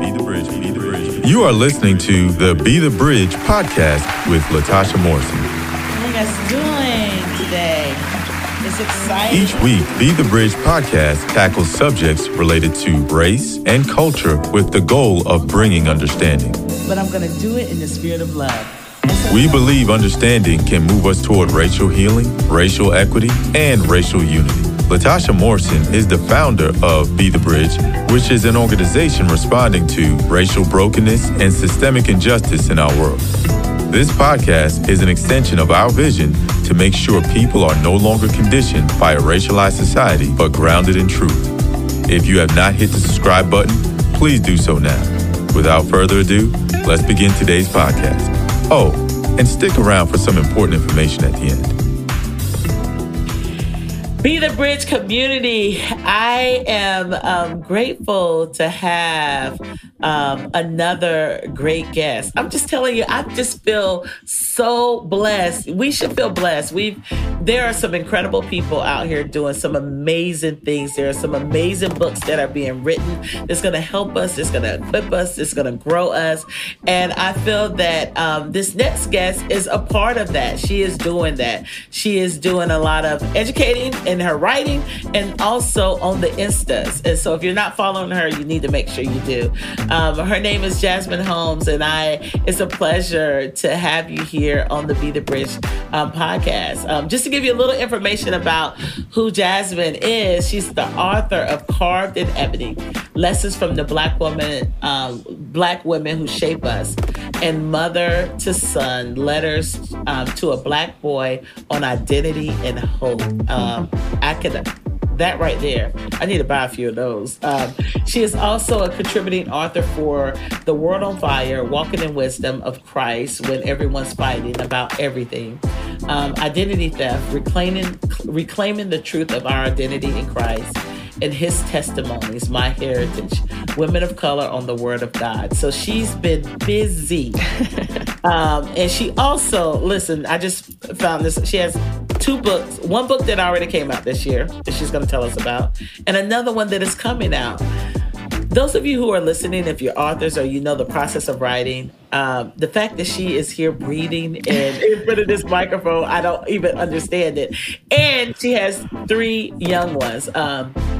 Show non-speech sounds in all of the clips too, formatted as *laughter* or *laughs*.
Be the Bridge. Be the Bridge. You are listening to the Be the Bridge podcast with Latasha Morrison. How you guys doing today? It's exciting. Each week, Be the Bridge podcast tackles subjects related to race and culture with the goal of bringing understanding. But I'm going to do it in the spirit of love. We believe understanding can move us toward racial healing, racial equity, and racial unity. Latasha Morrison is the founder of Be the Bridge, which is an organization responding to racial brokenness and systemic injustice in our world. This podcast is an extension of our vision to make sure people are no longer conditioned by a racialized society, but grounded in truth. If you have not hit the subscribe button, please do so now. Without further ado, let's begin today's podcast. Oh, and stick around for some important information at the end. Be the Bridge community. I am um, grateful to have um, another great guest. I'm just telling you, I just feel so blessed. We should feel blessed. We've there are some incredible people out here doing some amazing things. There are some amazing books that are being written. It's going to help us. It's going to equip us. It's going to grow us. And I feel that um, this next guest is a part of that. She is doing that. She is doing a lot of educating in her writing and also on the Instas. And so if you're not following her, you need to make sure you do. Um, her name is Jasmine Holmes, and I. It's a pleasure to have you here on the Be the Bridge um, podcast. Um, just to give you a little information about who Jasmine is, she's the author of Carved in Ebony: Lessons from the Black Woman, um, Black Women Who Shape Us, and Mother to Son: Letters um, to a Black Boy on Identity and Hope. Um, I that right there. I need to buy a few of those. Um, she is also a contributing author for The World on Fire, Walking in Wisdom of Christ When Everyone's Fighting About Everything, um, Identity Theft, reclaiming, reclaiming the truth of our identity in Christ and his testimonies, my heritage, women of color on the word of God. So she's been busy. *laughs* um, and she also, listen, I just found this. She has two books, one book that already came out this year that she's going to tell us about, and another one that is coming out. Those of you who are listening, if you're authors or you know the process of writing, um, the fact that she is here breathing and *laughs* in front of this microphone, I don't even understand it. And she has three young ones. Um,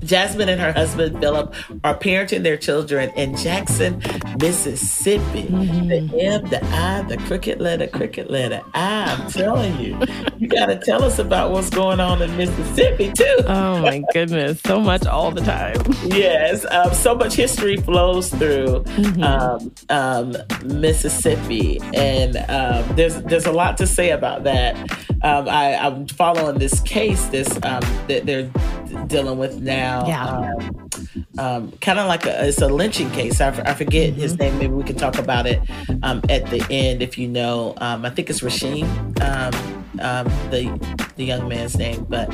Jasmine and her husband Philip are parenting their children in Jackson, Mississippi. Mm-hmm. The M, the I, the cricket letter, cricket letter. I, I'm telling you, you got to tell us about what's going on in Mississippi too. Oh my goodness, so much all the time. yes, um, so much history flows through mm-hmm. um, um, Mississippi, and um, there's there's a lot to say about that. Um, I, am following this case this um, that they're dealing with now. Yeah. Um, um, kind of like a, it's a lynching case. I, I forget mm-hmm. his name. Maybe we can talk about it um, at the end if you know. Um, I think it's Rasheem, um, um, the the young man's name. But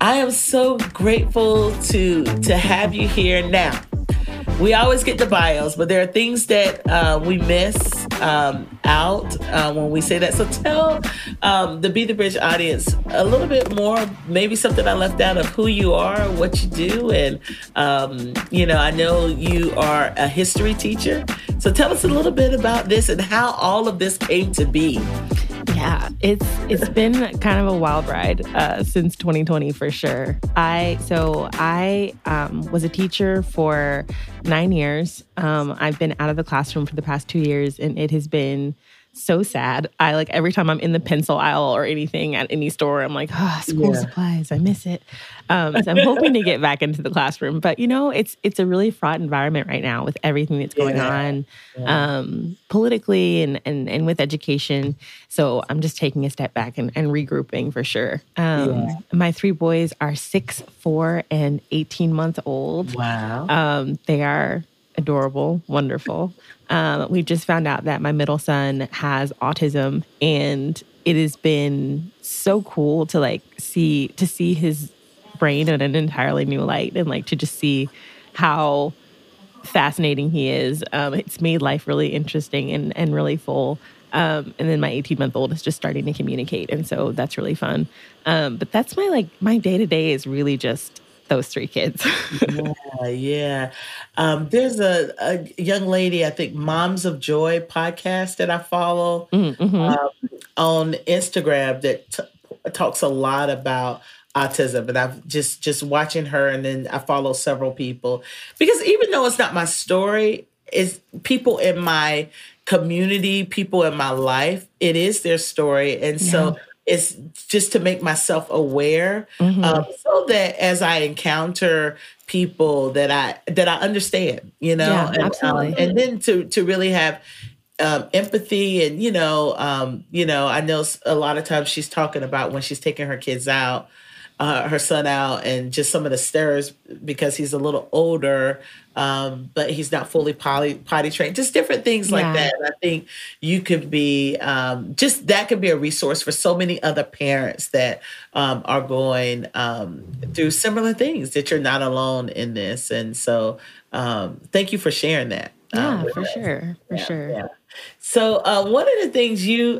I am so grateful to to have you here now we always get the bios, but there are things that uh, we miss um, out uh, when we say that. So tell um, the Be the Bridge audience a little bit more, maybe something I left out of who you are, what you do, and um, you know, I know you are a history teacher. So tell us a little bit about this and how all of this came to be. Yeah, it's it's been kind of a wild ride uh, since 2020 for sure. I so I um, was a teacher for nine years. Um, I've been out of the classroom for the past two years, and it has been so sad. I like every time I'm in the pencil aisle or anything at any store, I'm like, oh, school yeah. supplies, I miss it. Um, so I'm hoping to get back into the classroom, but you know, it's it's a really fraught environment right now with everything that's going yeah. on yeah. Um, politically and, and and with education. So I'm just taking a step back and, and regrouping for sure. Um, my three boys are six, four, and 18 months old. Wow. Um, they are adorable, wonderful. Um, we just found out that my middle son has autism, and it has been so cool to like see to see his brain in an entirely new light, and like to just see how fascinating he is. Um, it's made life really interesting and and really full. Um, and then my 18 month old is just starting to communicate, and so that's really fun. Um, but that's my like my day to day is really just those three kids. *laughs* yeah, yeah. Um, there's a, a young lady, I think, Moms of Joy podcast that I follow mm-hmm. um, on Instagram that t- talks a lot about autism and I've just just watching her and then I follow several people because even though it's not my story it's people in my community people in my life it is their story and yeah. so it's just to make myself aware mm-hmm. um, so that as I encounter people that I that I understand you know yeah, and, um, absolutely. Um, and then to to really have um, empathy and you know um, you know I know a lot of times she's talking about when she's taking her kids out uh, her son out and just some of the stares because he's a little older, um, but he's not fully potty, potty trained. Just different things like that. I think you could be um, just that could be a resource for so many other parents that um, are going um, through similar things. That you're not alone in this, and so um, thank you for sharing that. Um, yeah, for us. sure, for yeah, sure. Yeah. So uh, one of the things you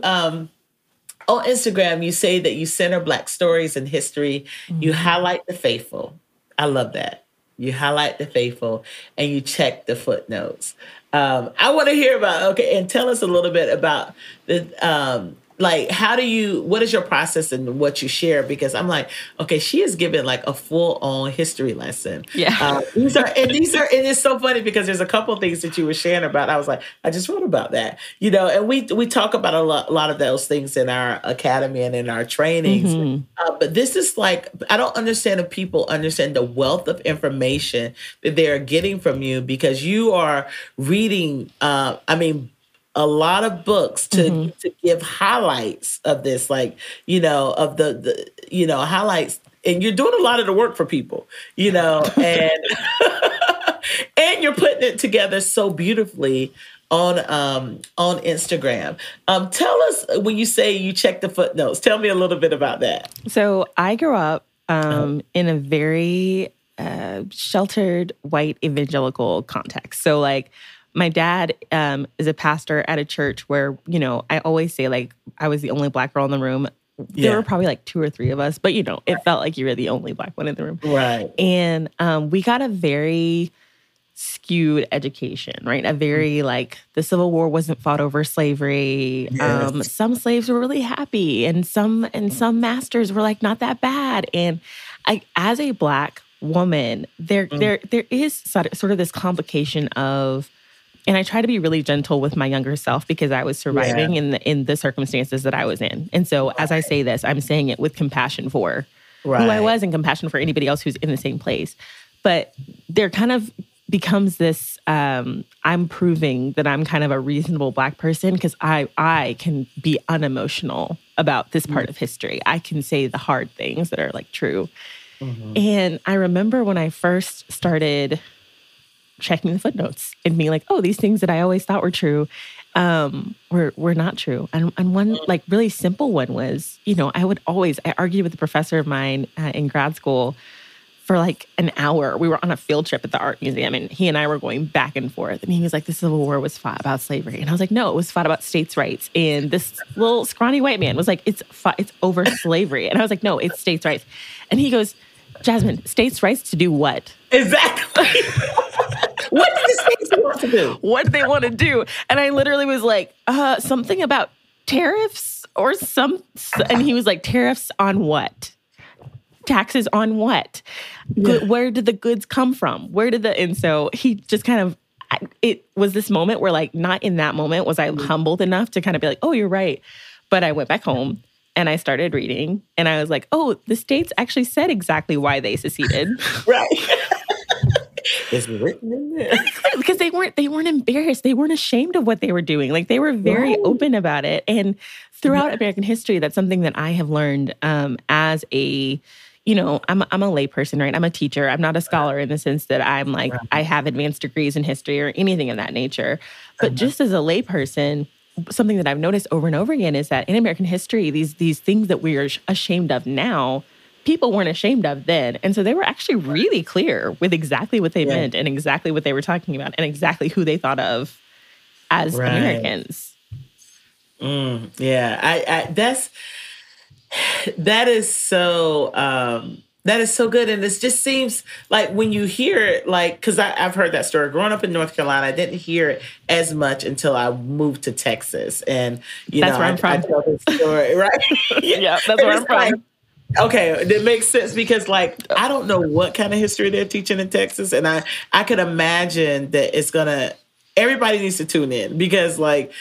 on Instagram, you say that you center Black stories and history. Mm-hmm. You highlight the faithful. I love that. You highlight the faithful and you check the footnotes. Um, I want to hear about okay, and tell us a little bit about the um, like how do you what is your process and what you share? Because i'm like okay she is giving like a full on history lesson. Yeah. Uh, these are and these are and it's so funny because there's a couple things that you were sharing about. I was like i just wrote about that you know and we we talk about a lot, a lot of those things in our academy and in our trainings. Mm-hmm. uh, but this is like i don't understand if people understand the wealth of information that they're getting from you because you are reading uh, i mean a lot of books to mm-hmm. to give highlights of this like you know of the the you know highlights and you're doing a lot of the work for people you know and *laughs* and you're putting it together so beautifully on um on Instagram. Um tell us when you say you check the footnotes. Tell me a little bit about that. So I grew up um uh in a very uh, sheltered white evangelical context. So like my dad um, is a pastor at a church where you know i always say like i was the only black girl in the room there yeah. were probably like two or three of us but you know it felt like you were the only black one in the room right and um, we got a very skewed education right a very mm. like the civil war wasn't fought over slavery yes. um, some slaves were really happy and some and some masters were like not that bad and i as a black woman there mm. there there is sort of this complication of and I try to be really gentle with my younger self because I was surviving yeah. in the in the circumstances that I was in. And so right. as I say this, I'm saying it with compassion for right. who I was and compassion for anybody else who's in the same place. But there kind of becomes this um, I'm proving that I'm kind of a reasonable black person because I I can be unemotional about this part mm. of history. I can say the hard things that are like true. Mm-hmm. And I remember when I first started checking the footnotes and being like, oh, these things that I always thought were true um, were were not true. And and one like really simple one was, you know, I would always I argued with a professor of mine uh, in grad school for like an hour. We were on a field trip at the art museum, and he and I were going back and forth. And he was like, "The Civil War was fought about slavery," and I was like, "No, it was fought about states' rights." And this little scrawny white man was like, "It's fought, it's over slavery," and I was like, "No, it's states' rights." And he goes, "Jasmine, states' rights to do what?" Exactly. *laughs* what did the states want to do? What did they want to do? And I literally was like, uh, something about tariffs or some. And he was like, tariffs on what? Taxes on what? Yeah. Where did the goods come from? Where did the. And so he just kind of it was this moment where like not in that moment was I mm-hmm. humbled enough to kind of be like, oh, you're right. But I went back home and I started reading and I was like, oh, the states actually said exactly why they seceded. *laughs* right. *laughs* *laughs* It's written in there because they weren't they weren't embarrassed. They weren't ashamed of what they were doing. Like they were very right. open about it. And throughout yeah. American history, that's something that I have learned um, as a you know, I'm I'm a layperson, right? I'm a teacher. I'm not a scholar in the sense that I'm like right. I have advanced degrees in history or anything of that nature. But uh-huh. just as a layperson, something that I've noticed over and over again is that in American history, these these things that we are ashamed of now people weren't ashamed of then. And so they were actually really clear with exactly what they yeah. meant and exactly what they were talking about and exactly who they thought of as right. Americans. Mm, yeah, I, I that's that is so um That is so good. And it just seems like when you hear it, like, because I've heard that story growing up in North Carolina, I didn't hear it as much until I moved to Texas. And, you that's know, where I'm I, from. I tell this story, *laughs* right? *laughs* yeah, that's where I'm from. Like, okay, that makes sense because, like, I don't know what kind of history they're teaching in Texas. And I, I could imagine that it's to, everybody needs to tune in because, like,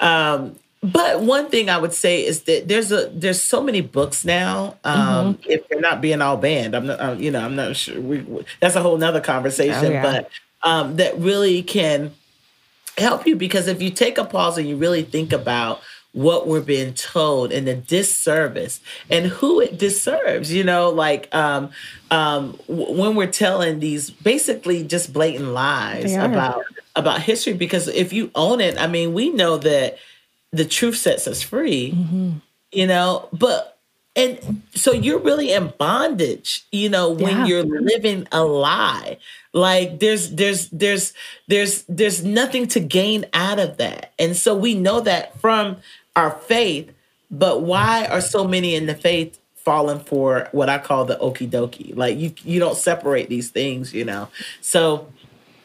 um, but one thing I would say is that there's a there's so many books now. Um, mm-hmm. If they're not being all banned, I'm not. Uh, you know, I'm not sure. We, that's a whole nother conversation. Oh, yeah. But um, that really can help you because if you take a pause and you really think about what we're being told and the disservice and who it deserves you know like um, um, when we're telling these basically just blatant lies about about history because if you own it i mean we know that the truth sets us free, mm-hmm. you know, but and so you're really in bondage, you know, when yeah. you're living a lie. Like there's there's there's there's there's nothing to gain out of that. And so we know that from our faith, but why are so many in the faith falling for what I call the okie dokie? Like you you don't separate these things, you know. So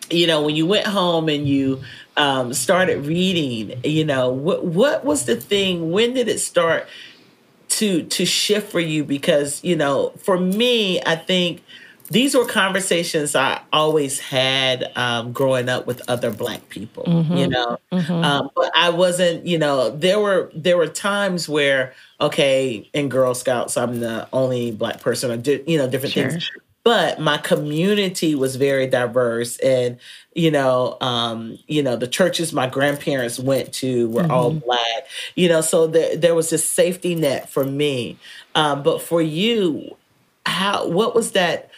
you know, when you went home and you um, started reading, you know, what what was the thing? When did it start to to shift for you? Because you know, for me, I think these were conversations I always had um, growing up with other Black people. Mm-hmm. You know, mm-hmm. um, but I wasn't. You know, there were there were times where okay, in Girl Scouts, I'm the only Black person, or di- you know, different sure. things but my community was very diverse and you know um, you know the churches my grandparents went to were mm-hmm. all black you know so there, there was this safety net for me um, but for you how what was that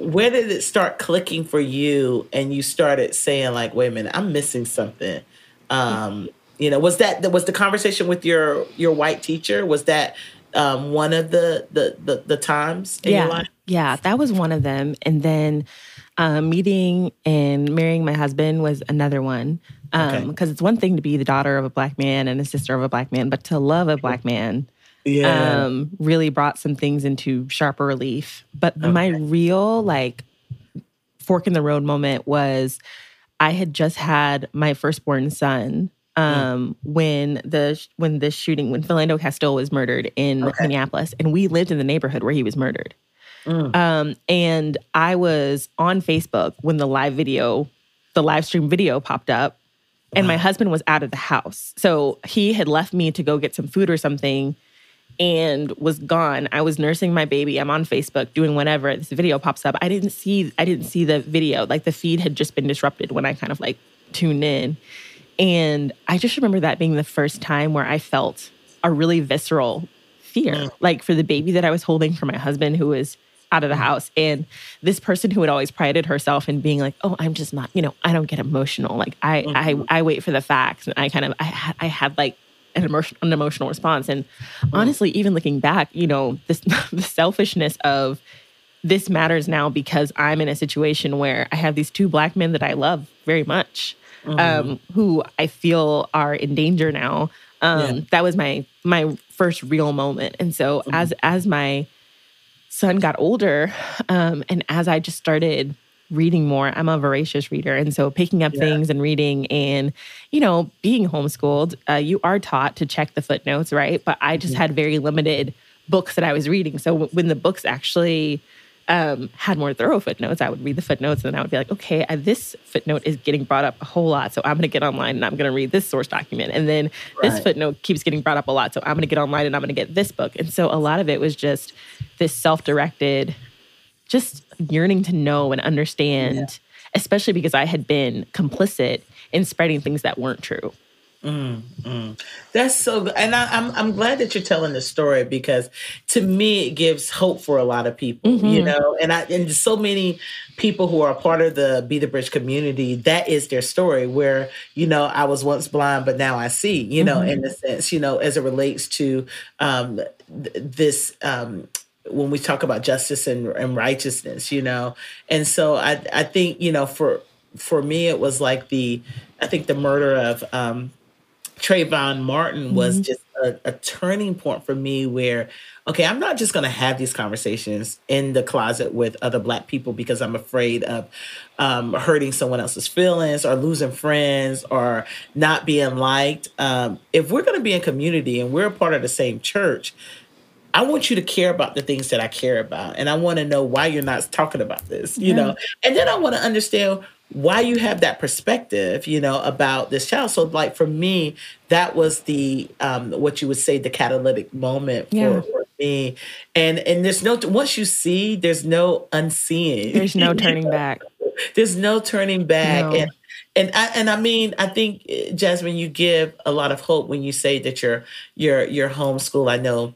where did it start clicking for you and you started saying like wait a minute i'm missing something um, you know was that was the conversation with your your white teacher was that um, one of the the the, the times in yeah. your life yeah, that was one of them. And then um, meeting and marrying my husband was another one. Because um, okay. it's one thing to be the daughter of a black man and a sister of a black man, but to love a black man yeah. um, really brought some things into sharper relief. But okay. my real like fork in the road moment was I had just had my firstborn son hmm. um, mm. when the when the shooting when Philando Castile was murdered in okay. Minneapolis, and we lived in the neighborhood where he was murdered. Mm. Um, and I was on Facebook when the live video, the live stream video popped up, and wow. my husband was out of the house. So he had left me to go get some food or something and was gone. I was nursing my baby. I'm on Facebook doing whatever. This video pops up. I didn't see I didn't see the video. Like the feed had just been disrupted when I kind of like tuned in. And I just remember that being the first time where I felt a really visceral fear, mm. like for the baby that I was holding for my husband who was out of the house. And this person who had always prided herself in being like, oh, I'm just not, you know, I don't get emotional. Like I, mm-hmm. I, I wait for the facts. And I kind of, I, I had like an emotion, an emotional response. And mm-hmm. honestly, even looking back, you know, this, *laughs* the selfishness of this matters now because I'm in a situation where I have these two black men that I love very much, mm-hmm. um, who I feel are in danger now. Um, yeah. That was my my first real moment. And so mm-hmm. as as my son got older, um, and as I just started reading more, I'm a voracious reader. And so picking up yeah. things and reading and, you know, being homeschooled, uh, you are taught to check the footnotes, right? But I just mm-hmm. had very limited books that I was reading. So w- when the books actually um, had more thorough footnotes, I would read the footnotes and I would be like, okay, uh, this footnote is getting brought up a whole lot. So I'm going to get online and I'm going to read this source document. And then right. this footnote keeps getting brought up a lot. So I'm going to get online and I'm going to get this book. And so a lot of it was just this self directed, just yearning to know and understand, yeah. especially because I had been complicit in spreading things that weren't true. Mm, mm. That's so good, and I, am I'm, I'm glad that you're telling this story because to me it gives hope for a lot of people, mm-hmm. you know. And I and so many people who are part of the Be the Bridge community, that is their story. Where you know I was once blind, but now I see. You know, mm-hmm. in the sense, you know, as it relates to um, th- this. Um, when we talk about justice and, and righteousness, you know, and so I I think you know for for me it was like the I think the murder of um, Trayvon Martin was mm-hmm. just a, a, turning point for me where, okay, I'm not just going to have these conversations in the closet with other Black people because I'm afraid of um, hurting someone else's feelings or losing friends or not being liked. Um, if we're going to be in community and we're a part of the same church, I want you to care about the things that I care about. And I want to know why you're not talking about this, you yeah. know? And then I want to understand why you have that perspective, you know, about this child. So, like for me, that was the um, what you would say the catalytic moment yeah. for, for, me. And and there's no once you see, there's no unseeing. There's no *laughs* turning back. there's no turning back. No. And and I, and I mean, I think Jasmine, you give a lot of hope when you say that your your you're you're homeschool. I know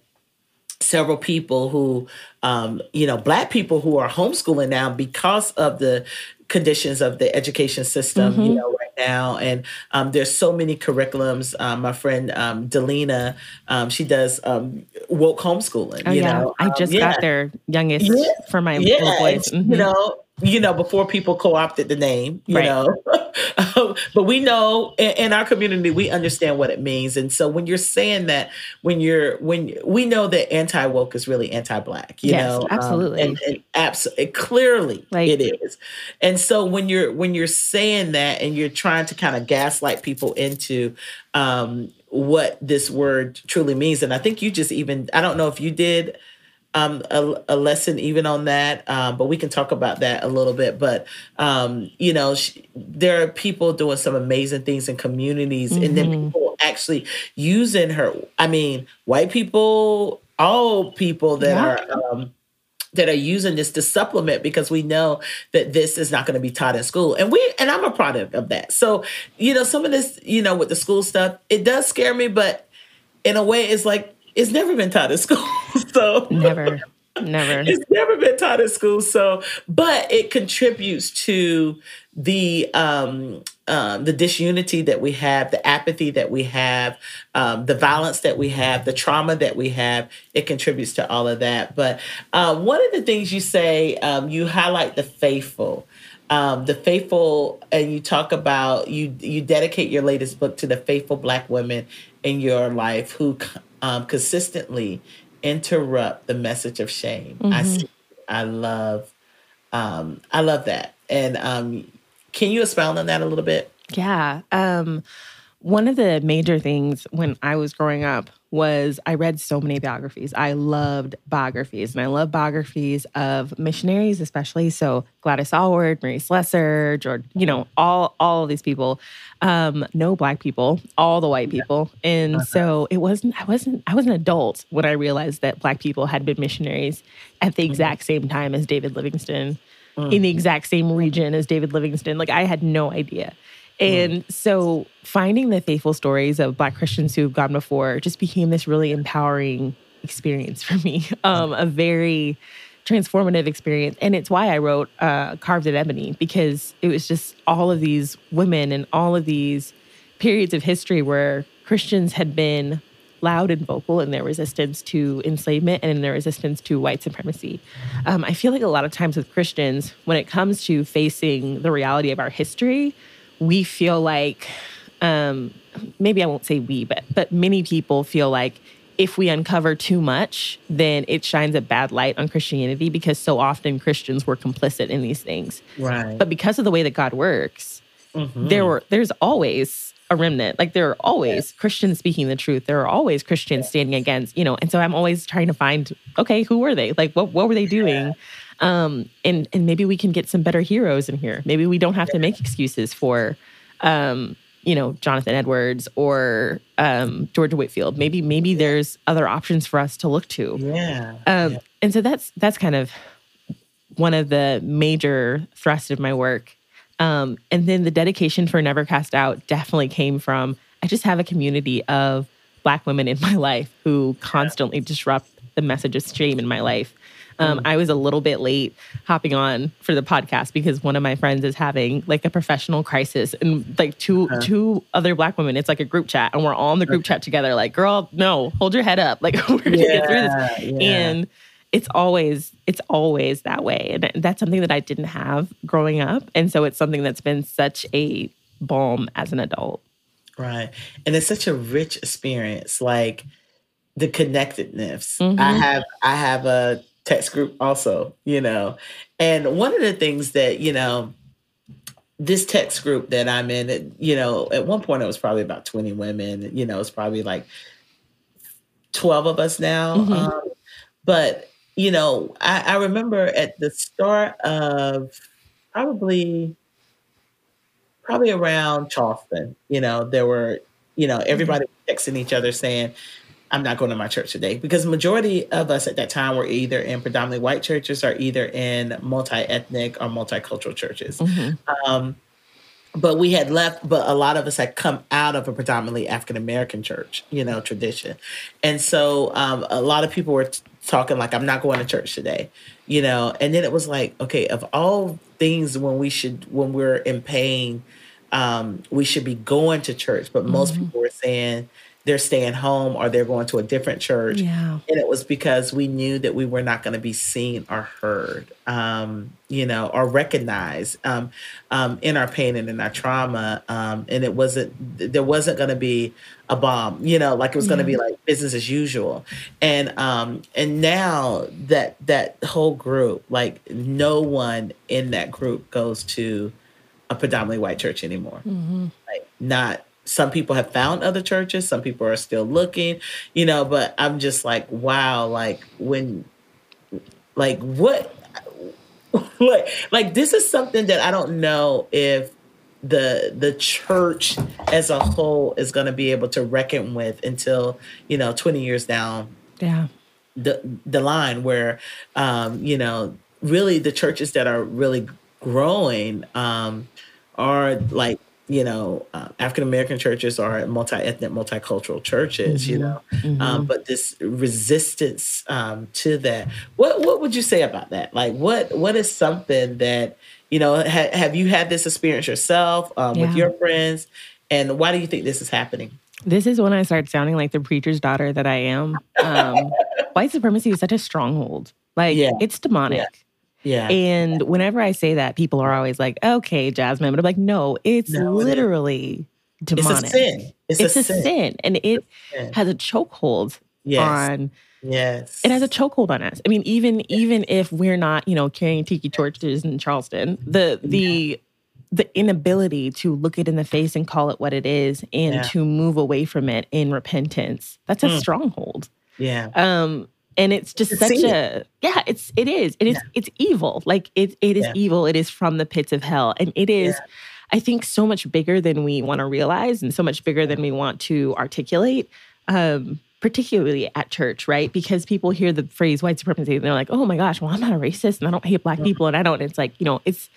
several people who um, you know black people who are homeschooling now because of the conditions of the education system, mm-hmm. you know, right now. And um, there's so many curriculums. Um, my friend um, Delina, um, she does um, woke homeschooling. Oh, you yeah. know, I just um, yeah. got their youngest yeah. for my yeah. little boys. Mm-hmm. You know, you know, before people co-opted the name, you right. know. *laughs* but we know in, in, our community, we understand what it means. And so when you're saying that, when you're when we know that anti-woke is really anti-black, you yes, know. Absolutely. Um, and, and absolutely clearly like, it is. And so when you're when you're saying that and you're trying to kind of gaslight people into um, what this word truly means, and I think you just even I don't know if you did um, a, a, lesson even on that, um, but we can talk about that a little bit. But um, you know, sh- there are people doing some amazing things in communities, mm-hmm. and then mm-hmm. people actually using her. I mean, white people, all people that yeah. are. Um, that are using this to supplement because we know that this is not going to be taught in school and we and i'm a product of that so you know some of this you know with the school stuff it does scare me but in a way it's like it's never been taught in school. *laughs* so never, never. It's never been taught in school. So, but it contributes to the um, um, the disunity that we have, the apathy that we have, um, the violence that we have, the trauma that we have. It contributes to all of that. But uh, one of the things you say, um, you highlight the faithful. Um, the faithful, and you talk about you. You dedicate your latest book to the faithful Black women in your life who um, consistently interrupt the message of shame. Mm-hmm. I see, I love, um, I love that. And um, can you expound on that a little bit? Yeah. Um, one of the major things when I was growing up was I read so many biographies. I loved biographies, and I love biographies of missionaries, especially. So Gladys Aylward, Mary Slessor, George, you know, all all of these people. Um, no black people, all the white people, and uh-huh. so it wasn't. I wasn't. I was an adult when I realized that black people had been missionaries at the mm-hmm. exact same time as David Livingstone, mm-hmm. in the exact same region as David Livingstone. Like I had no idea. Mm. And so finding the faithful stories of Black Christians who have gone before just became this really empowering experience for me, *laughs* um, a very transformative experience. And it's why I wrote uh, Carved in Ebony, because it was just all of these women and all of these periods of history where Christians had been loud and vocal in their resistance to enslavement and in their resistance to white supremacy. Um, I feel like a lot of times with Christians, when it comes to facing the reality of our history, we feel like um, maybe I won't say we, but but many people feel like if we uncover too much, then it shines a bad light on Christianity because so often Christians were complicit in these things. Right. But because of the way that God works, mm-hmm. there were there's always a remnant. Like there are always yeah. Christians speaking the truth. There are always Christians yeah. standing against, you know, and so I'm always trying to find, okay, who were they? Like what what were they doing? Yeah. Um, and and maybe we can get some better heroes in here. Maybe we don't have to make excuses for, um, you know, Jonathan Edwards or um, George Whitefield. Maybe maybe there's other options for us to look to. Yeah. Um, yeah. And so that's that's kind of one of the major thrusts of my work. Um, and then the dedication for Never Cast Out definitely came from I just have a community of Black women in my *laughs* life who constantly disrupt the message of shame in my life. Um, mm. I was a little bit late hopping on for the podcast because one of my friends is having like a professional crisis, and like 2 uh-huh. two other black women. It's like a group chat, and we're all in the group okay. chat together. Like, girl, no, hold your head up. *laughs* Like, we're gonna yeah, get through this. Yeah. And it's always it's always that way, and that's something that I didn't have growing up, and so it's something that's been such a balm as an adult. Right. And it's such a rich experience, like the connectedness. I hmm have I have a text group also, you know. And one of the things that, you know, this text group that I'm in, it, you know, at one point it was probably about 20 women, you know, it's probably like 12 of us now. hmm Um, but, you know, I, I remember at the start of probably probably around Charleston, you know, there were, you know, hmm everybody texting each other saying, I'm not going to my church today because majority of us at that time were either in predominantly white churches or either in multi-ethnic or multicultural churches. hmm Um, but we had left, but a lot of us had come out of a predominantly African American church, you know, tradition. And so um, a lot of people were t- talking like, I'm not going to church today, you know. And then it was like, okay, of all things when we should, when we're in pain, um, we should be going to church. But most hmm people were saying they're staying home or they're going to a different church. Yeah. And it was because we knew that we were not going to be seen or heard, um, you know, or recognized um, um, in our pain and in our trauma. Um, and it wasn't, there wasn't going to be a balm, you know, like it was going to Yeah. be like business as usual. And um, and now that that whole group, like no one in that group goes to a predominantly white church anymore hmm like not some people have found other churches some people are still looking you know but i'm just like wow like when like what *laughs* like like this is something that i don't know if the the church as a whole is going to be able to reckon with until you know 20 years down Yeah. the the line where um you know really the churches that are really growing um are like you know uh, African American churches are multi-ethnic multicultural churches you hmm know um hmm but this resistance um to that what what would you say about that? Like what what is something that you know ha- have you had this experience yourself um with your friends? And why do you think this is happening? This is when I start sounding like the preacher's daughter that I am. Um, *laughs* white supremacy is such a stronghold. Like yeah. it's demonic. yeah And whenever I say that, people are always like, okay, Jasmine. But I'm like, no, it's no it is literally it's a demonic. sin it's a It's a sin sin. And it has a chokehold Yes. on Yes. it has a chokehold on us. I mean, even even if we're not, you know, carrying tiki torches in Charleston, the Yeah. the the inability to look it in the face and call it what it is and Yeah. to move away from it in repentance, that's a Mm. stronghold. Yeah. Um and it's just You such see it. a yeah, it's it is. It is Yeah. it's evil. Like it it is Yeah. evil. It is from the pits of hell. And it is Yeah. I think so much bigger than we want to realize and so much bigger than we want to articulate. Um, particularly at church, right? Because people hear the phrase white supremacy and they're like, "Oh my gosh, well I'm not a racist and I don't hate black Mm. people and I don't." It's like, you know, it's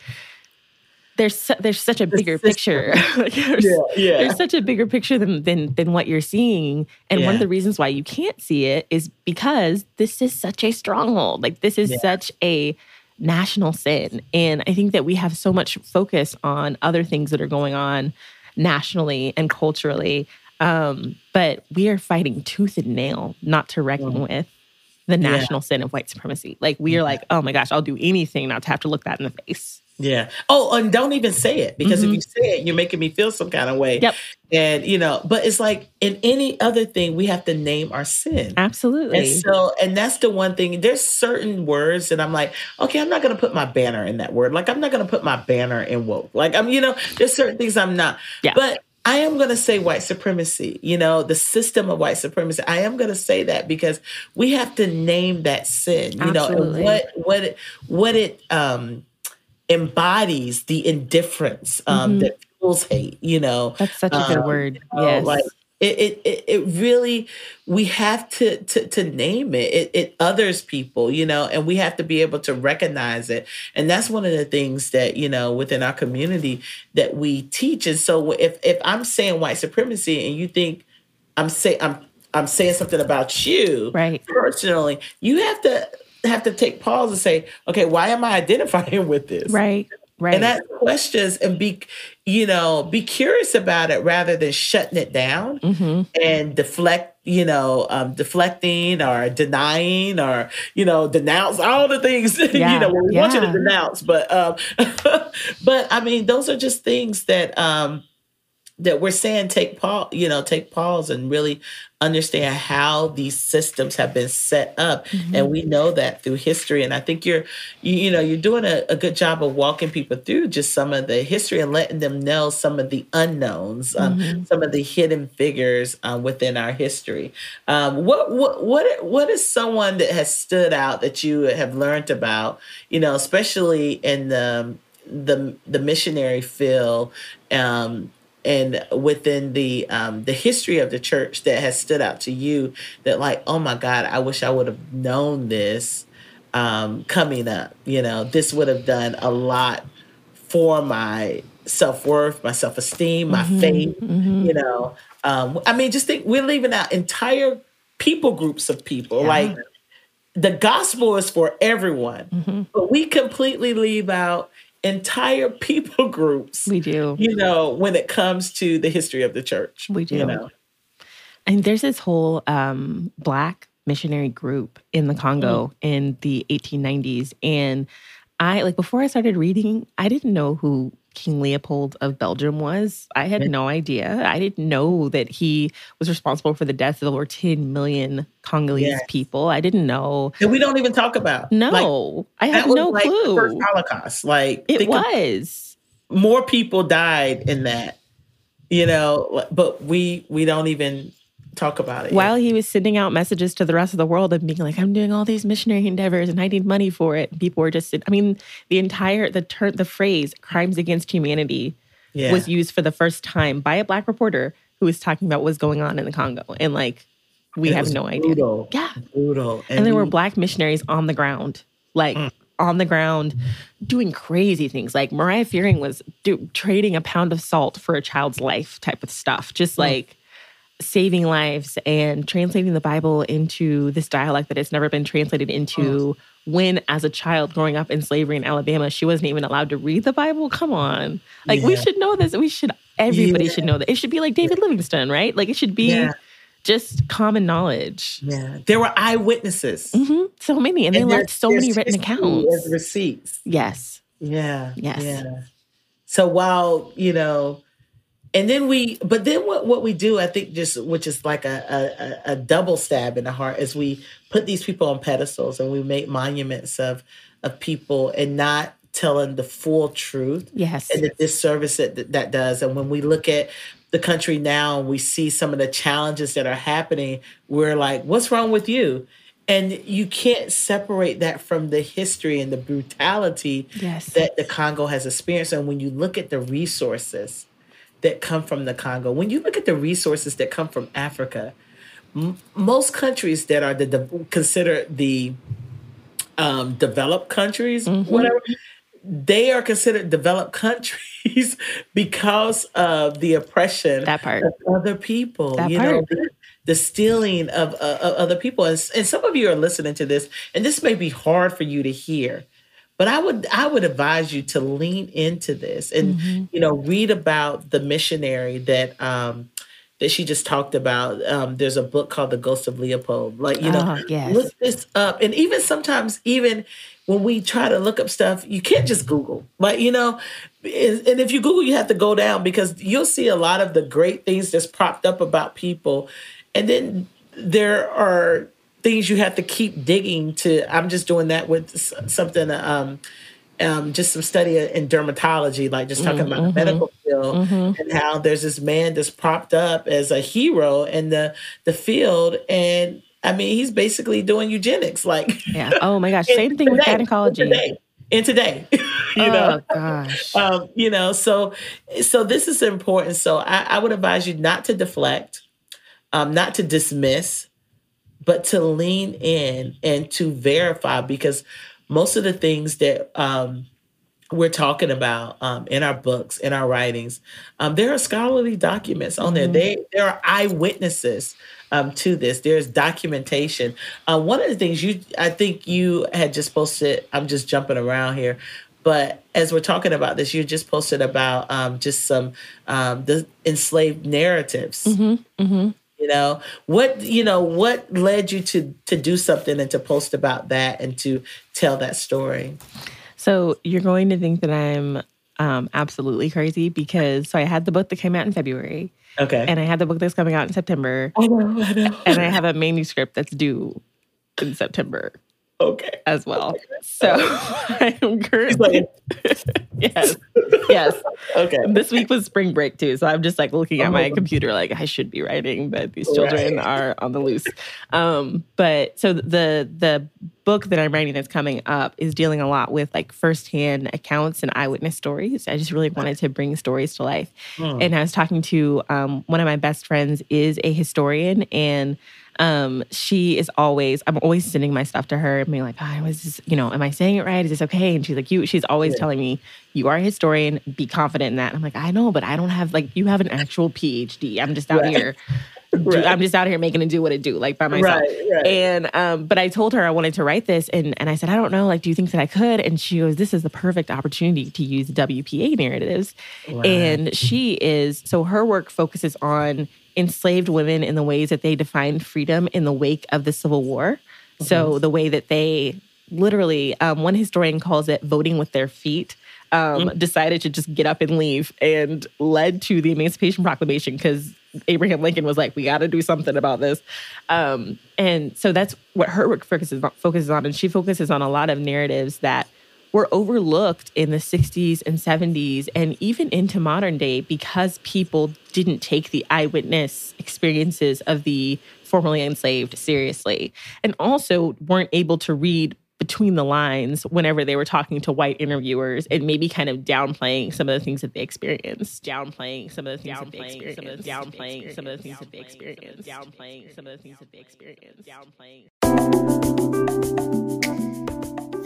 there's su- there's such a bigger picture. *laughs* Like, there's, Yeah. Yeah. there's such a bigger picture than than than what you're seeing. And one of the reasons why you can't see it is because this is such a stronghold. Like this is Yeah. such a national sin. And I think that we have so much focus on other things that are going on nationally and culturally. Um, but we are fighting tooth and nail not to reckon Mm. with the Yeah. national sin of white supremacy. Like we are Yeah. like, oh my gosh, I'll do anything not to have to look that in the face. Yeah. Oh, and don't even say it because if Mhm. you say it, you're making me feel some kind of way. Yep, And you know, but it's like in any other thing, we have to name our sin. And absolutely. so, and that's the one thing. There's certain words that I'm like, okay, I'm not gonna put my banner in that word. Like I'm not gonna put my banner in woke. Like I'm, you know, there's certain things I'm not. Yeah. But I am gonna say white supremacy. You know, the system of white supremacy. I am gonna say that because we have to name that sin. You know, and Absolutely. what what it what it um embodies the indifference um Mhm. that fuels hate. You know, That's such a good um, word. you know, yes. like it, it, it, it really, we have to, to, to name it. it. It others people, you know, and we have to be able to recognize it. And that's one of the things that, you know, within our community that we teach. And so if, if I'm saying white supremacy and you think I'm saying, I'm, I'm saying something about you right. personally, you have to have to take pause and say, okay, why am I identifying with this? Right. Right. and ask questions and be you know be curious about it rather than shutting it down hmm and deflect you know um, deflecting or denying or you know denounce all the things *laughs* you know we want you to denounce but um *laughs* but i mean those are just things that um that we're saying take pause, you know, take pause and really understand how these systems have been set up. Mm-hmm. And we know that through history. And I think you're, you, you know, you're doing a, a, good job of walking people through just some of the history and letting them know some of the unknowns, um, mm-hmm. some of the hidden figures um, within our history. Um, what, what, what, what is someone that has stood out that you have learned about, you know, especially in the, the the missionary field um, and within the um, the history of the church that has stood out to you that like oh my god i wish i would have known this um, coming up you know this would have done a lot for my self-worth my self-esteem my mm-hmm, faith mm-hmm. you know um, i mean just think we're leaving out entire people groups of people yeah. like the gospel is for everyone mm-hmm. but we completely leave out entire people *laughs* groups. We do. You know, when it comes to the history of the church. We do. You know. And there's this whole um, black missionary group in the Congo mm. in the 1890s. And I, like, before I started reading, I didn't know who King Leopold of Belgium was. I had no idea. I didn't know that he was responsible for the deaths of over 10 million Congolese yes. people. I didn't know. That we don't even talk about. No, like, I had no like clue. first Holocaust. Like it was. More people died in that, you know, but we we don't even talk about it. While he was sending out messages to the rest of the world and being like, I'm doing all these missionary endeavors and I need money for it. People were just, I mean, the entire, the term, the phrase crimes against humanity yeah. was used for the first time by a black reporter who was talking about what's going on in the Congo. And like, we have no brutal. idea. Yeah. Brutal. And, and there were black missionaries on the ground, like mm. on the ground, doing crazy things. Like Mariah Fearing was do, trading a pound of salt for a child's life type of stuff. Just mm. Saving lives and translating the Bible into this dialect that has never been translated into. Oh. When, as a child growing up in slavery in Alabama, she wasn't even allowed to read the Bible. Come on, like yeah. we should know this. We should. Everybody yeah. should know that. It should be like David Livingstone, right? Like it should be. Yeah. Just common knowledge. Yeah, there were eyewitnesses. Mm-hmm. So many, and, and they left so many written accounts receipts. Yes. Yeah. Yes. Yeah. So while you know and then we but then what what we do i think just which is like a, a, a double stab in the heart is we put these people on pedestals and we make monuments of of people and not telling the full truth yes and the disservice that that does and when we look at the country now and we see some of the challenges that are happening we're like what's wrong with you and you can't separate that from the history and the brutality yes. that the Congo has experienced. And when you look at the resources that come from the Congo, when you look at the resources that come from Africa, m- most countries that are the, the considered the um, developed countries, mm-hmm. whatever, they are considered developed countries *laughs* because of the oppression that part. of other people. That you part. know, the, the stealing of, uh, of other people. And, and some of you are listening to this, and this may be hard for you to hear but I would I would advise you to lean into this and mm-hmm. you know read about the missionary that um, that she just talked about. Um, there's a book called The Ghost of Leopold. Like you know, oh, yes. look this up. And even sometimes, even when we try to look up stuff, you can't just Google. Like you know, and, and if you Google, you have to go down because you'll see a lot of the great things that's propped up about people, and then there are things you have to keep digging to. I'm just doing that with something, um, um, just some study in dermatology, like just talking mm-hmm. about the mm-hmm. medical field mm-hmm. and how there's this man that's propped up as a hero in the the field, and I mean he's basically doing eugenics, like yeah. Oh my gosh, *laughs* same thing today, with gynecology. Today, and today, *laughs* you oh, know, gosh, um, you know, so so this is important. So I, I would advise you not to deflect, um, not to dismiss, but to lean in and to verify because most of the things that um, we're talking about um, in our books, in our writings, um, there are scholarly documents on mm-hmm. there. They, there are eyewitnesses um, to this. There's documentation. Uh, one of the things you, I think you had just posted. I'm just jumping around here, but as we're talking about this, you just posted about um, just some um, the enslaved narratives. Mm-hmm, mm-hmm. You know what? You know what led you to to do something and to post about that and to tell that story. So you're going to think that I'm um, absolutely crazy because so I had the book that came out in February. Okay. And I had the book that's coming out in September. I know, I know. And I have a manuscript that's due in September. Okay. As well. So *laughs* I am currently *laughs* Yes. Yes. Okay. This week was spring break too. So I'm just like looking at my computer like I should be writing, but these children right. are on the loose. Um, but so the the book that I'm writing that's coming up is dealing a lot with like firsthand accounts and eyewitness stories. I just really wanted to bring stories to life. Hmm. And I was talking to um, one of my best friends is a historian and um, she is always, I'm always sending my stuff to her and being like, oh, was this, you know, am I saying it right? Is this okay? And she's like, you, she's always yeah. telling me, you are a historian, be confident in that. And I'm like, I know, but I don't have like, you have an actual PhD. I'm just out right. here. *laughs* Right. I'm just out here making it do what it do, like by myself. Right, right. And um, but I told her I wanted to write this, and and I said I don't know, like, do you think that I could? And she goes, "This is the perfect opportunity to use WPA narratives." And she is so her work focuses on enslaved women in the ways that they defined freedom in the wake of the Civil War. Mm-hmm. So the way that they literally, um, one historian calls it voting with their feet. Um, mm-hmm. Decided to just get up and leave, and led to the Emancipation Proclamation because Abraham Lincoln was like, "We got to do something about this," um, and so that's what her work focuses on, focuses on, and she focuses on a lot of narratives that were overlooked in the 60s and 70s and even into modern day because people didn't take the eyewitness experiences of the formerly enslaved seriously and also weren't able to read between the lines whenever they were talking to white interviewers and maybe kind of downplaying some of the things that they experienced downplaying some of the things that they experienced downplaying some of the things that they experienced. Downplaying some of the things that they experienced. Downplaying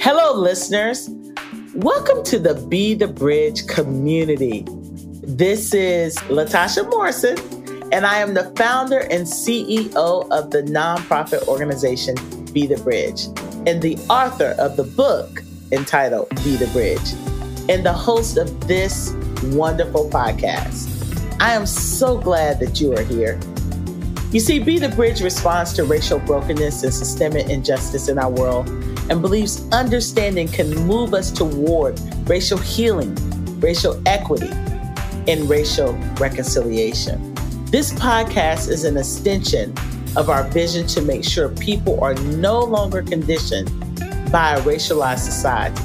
Hello, listeners. Welcome to the Be the Bridge community. This is Latasha Morrison, and I am the founder and CEO of the nonprofit organization Be the Bridge, and the author of the book entitled Be the Bridge, and the host of this wonderful podcast. I am so glad that you are here. You see, Be the Bridge responds to racial brokenness and systemic injustice in our world and believes understanding can move us toward racial healing, racial equity, and racial reconciliation. This podcast is an extension of our vision to make sure people are no longer conditioned by a racialized society,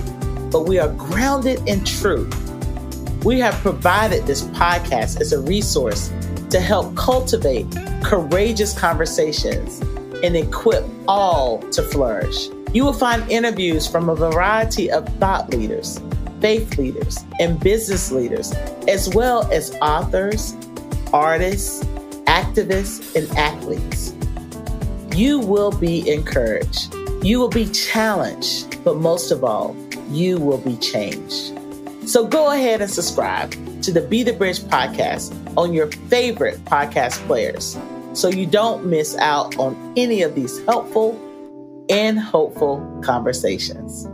but we are grounded in truth. We have provided this podcast as a resource to help cultivate courageous conversations and equip all to flourish. You will find interviews from a variety of thought leaders, faith leaders, and business leaders, as well as authors, artists, activists, and athletes. You will be encouraged. You will be challenged, but most of all, you will be changed. So go ahead and subscribe to the Be the Bridge podcast on your favorite podcast players so you don't miss out on any of these helpful and hopeful conversations.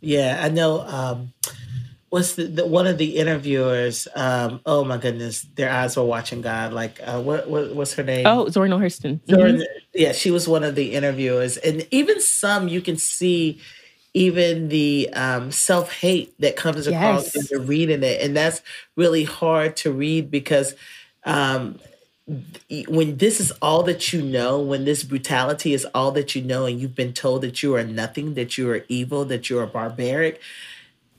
Yeah, I know. Um, what's the, the, one of the interviewers? Um, oh my goodness, their eyes were watching God. Like, uh, what, what what's her name? Oh, Zora Neale Hurston. Zora, mm-hmm. Yeah, she was one of the interviewers, and even some you can see even the um, self hate that comes across yes. when you're reading it, and that's really hard to read because um, when this is all that you know, when this brutality is all that you know, and you've been told that you are nothing, that you are evil, that you are barbaric,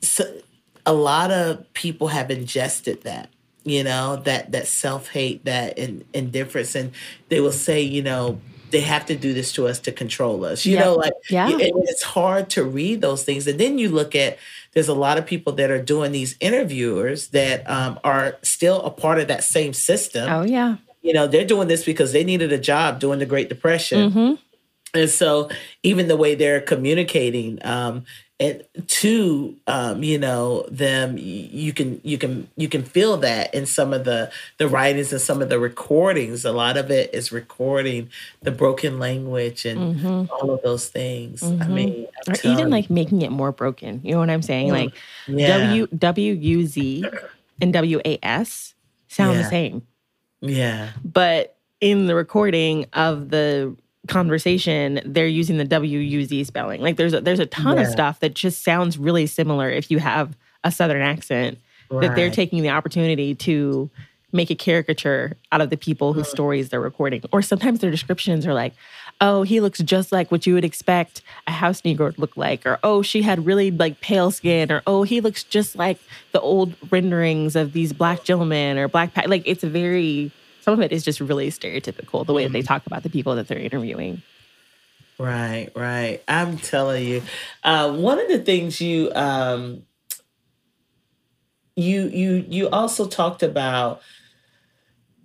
so a lot of people have ingested that you know that that self-hate that in, indifference and they will say you know they have to do this to us to control us you yeah. know like yeah. it's hard to read those things and then you look at there's a lot of people that are doing these interviewers that um, are still a part of that same system oh yeah you know, they're doing this because they needed a job during the Great Depression. Mm-hmm. And so even the way they're communicating um, and to um, you know them you can you can you can feel that in some of the the writings and some of the recordings a lot of it is recording the broken language and mm-hmm. all of those things mm-hmm. i mean I'm or even like making it more broken you know what i'm saying like yeah. w w u z and w a s sound yeah. the same yeah. But in the recording of the conversation, they're using the W U Z spelling. Like there's a, there's a ton yeah. of stuff that just sounds really similar if you have a Southern accent. Right. That they're taking the opportunity to make a caricature out of the people whose mm. stories they're recording. Or sometimes their descriptions are like, oh, he looks just like what you would expect a house Negro to look like, or oh, she had really like pale skin, or oh, he looks just like the old renderings of these black gentlemen or black like it's very some of it is just really stereotypical the way that they mm-hmm. talk about the people that they're interviewing. Right, right. I'm telling you, uh, one of the things you um, you you you also talked about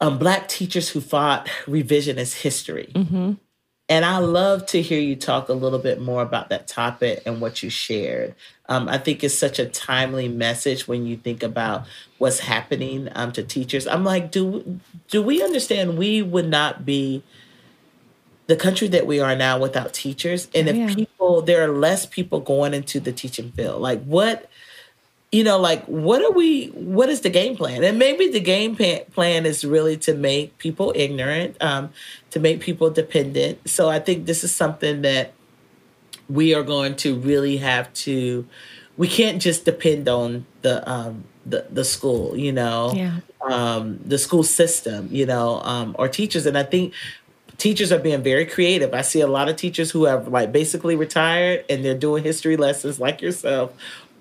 um, black teachers who fought revisionist history. Mm-hmm. And I love to hear you talk a little bit more about that topic and what you shared. Um, I think it's such a timely message when you think about what's happening um, to teachers. I'm like, do do we understand we would not be the country that we are now without teachers? And if yeah. people, there are less people going into the teaching field. Like, what you know, like what are we? What is the game plan? And maybe the game plan is really to make people ignorant, um, to make people dependent. So I think this is something that we are going to really have to. We can't just depend on the um, the the school, you know, yeah. um, the school system, you know, um, or teachers. And I think teachers are being very creative. I see a lot of teachers who have like basically retired and they're doing history lessons like yourself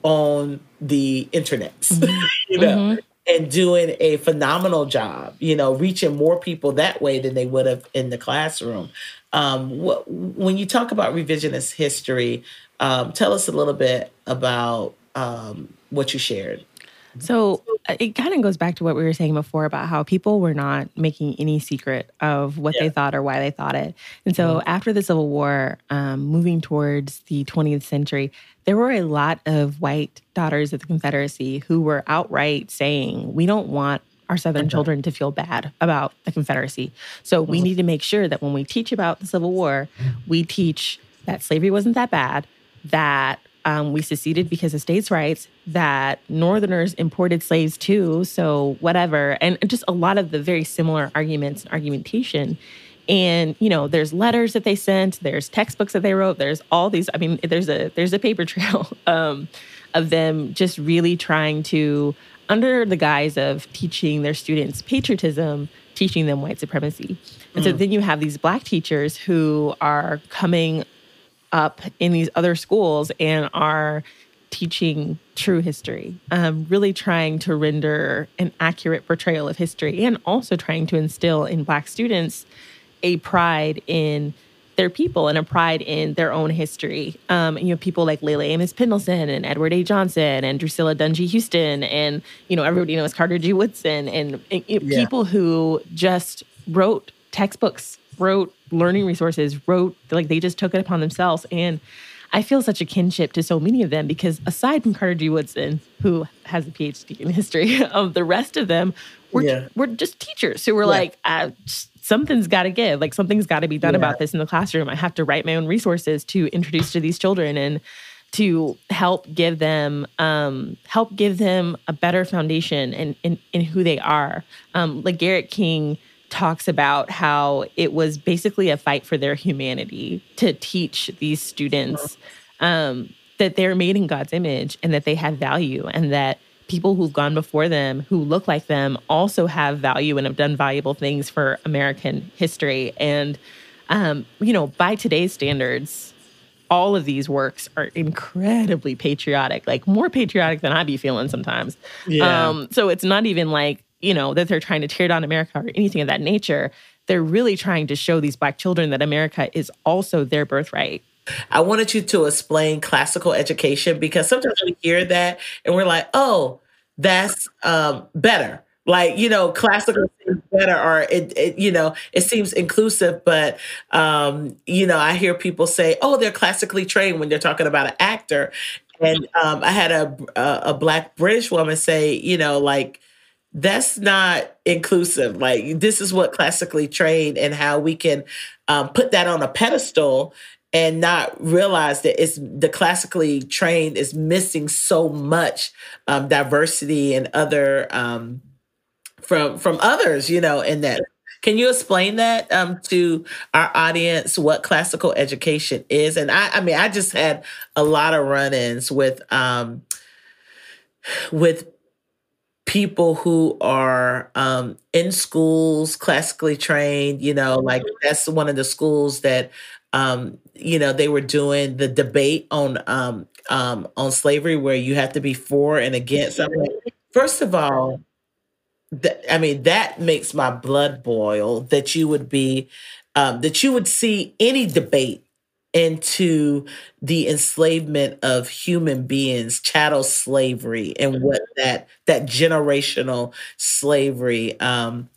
on the internet, *laughs* mm-hmm. you know, mm-hmm. and doing a phenomenal job, you know, reaching more people that way than they would have in the classroom. Um, when you talk about revisionist history, um, tell us a little bit about um, what you shared. So it kind of goes back to what we were saying before about how people were not making any secret of what yeah. they thought or why they thought it. And so mm-hmm. after the Civil War, um, moving towards the 20th century, there were a lot of white daughters of the Confederacy who were outright saying, we don't want our Southern okay. children to feel bad about the Confederacy. So we mm-hmm. need to make sure that when we teach about the Civil War, we teach that slavery wasn't that bad, that um, we seceded because of states' rights, that Northerners imported slaves too, so whatever. And just a lot of the very similar arguments and argumentation. And you know, there's letters that they sent, there's textbooks that they wrote, there's all these. I mean, there's a there's a paper *laughs* trail um, of them just really trying to, under the guise of teaching their students patriotism, teaching them white supremacy. And mm. so then you have these black teachers who are coming up in these other schools and are teaching true history, um, really trying to render an accurate portrayal of history and also trying to instill in Black students a pride in their people and a pride in their own history. Um, you know, people like Leila Amos Pendleton and Edward A. Johnson and Drusilla Dunjee Houston and, you know, everybody knows Carter G. Woodson and, and yeah. people who just wrote textbooks wrote learning resources, wrote like they just took it upon themselves. And I feel such a kinship to so many of them because aside from Carter G. Woodson, who has a PhD in history, *laughs* of the rest of them were yeah. were just teachers who were yeah. like, uh, something's got to give, like something's got to be done yeah. about this in the classroom. I have to write my own resources to introduce to these children and to help give them um, help give them a better foundation in in, in who they are. Um, LaGarrett King talks about how it was basically a fight for their humanity to teach these students um, that they're made in God's image and that they have value and that people who've gone before them who look like them also have value and have done valuable things for American history. And, um, you know, by today's standards, all of these works are incredibly patriotic, like more patriotic than I be feeling sometimes. Yeah. Um, so it's not even like you know, that they're trying to tear down America or anything of that nature. They're really trying to show these Black children that America is also their birthright. I wanted you to explain classical education because sometimes we hear that and we're like, oh, that's um, better. Like, you know, classical seems better or it, it, you know, it seems inclusive, but, um, you know, I hear people say, oh, they're classically trained when they're talking about an actor. And um, I had a, a, a Black British woman say, you know, like, that's not inclusive. Like this is what classically trained and how we can um, put that on a pedestal and not realize that it's the classically trained is missing so much um, diversity and other um, from from others, you know, in that Can you explain that um, to our audience what classical education is? And I, I mean, I just had a lot of run-ins with um, with people who are um, in schools, classically trained. You know, like that's one of the schools that um, you know they were doing the debate on um, um, on slavery, where you have to be for and against. I'm like, first of all, that I mean, that makes my blood boil. That you would be, um, that you would see any debate into the enslavement of human beings, chattel slavery, and what that that generational slavery um,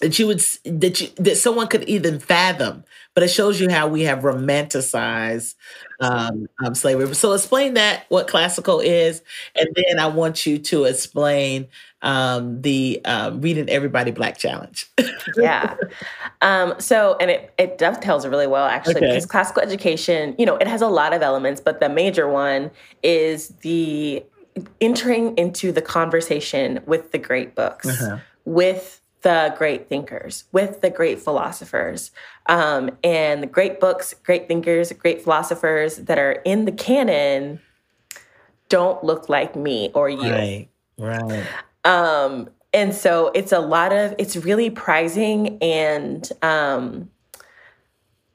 that you would that you that someone could even fathom. But it shows you how we have romanticized um, um, slavery. So explain that what classical is, and then I want you to explain um, the uh, Reading Everybody Black Challenge. yeah. Um, so, and it, it dovetails really well, actually, okay. because classical education, you know, it has a lot of elements, but the major one is the entering into the conversation with the great books, uh-huh. with the great thinkers, with the great philosophers. Um, and the great books, great thinkers, great philosophers that are in the canon don't look like me or you. Right, right. Um, and so it's a lot of it's really prizing and um,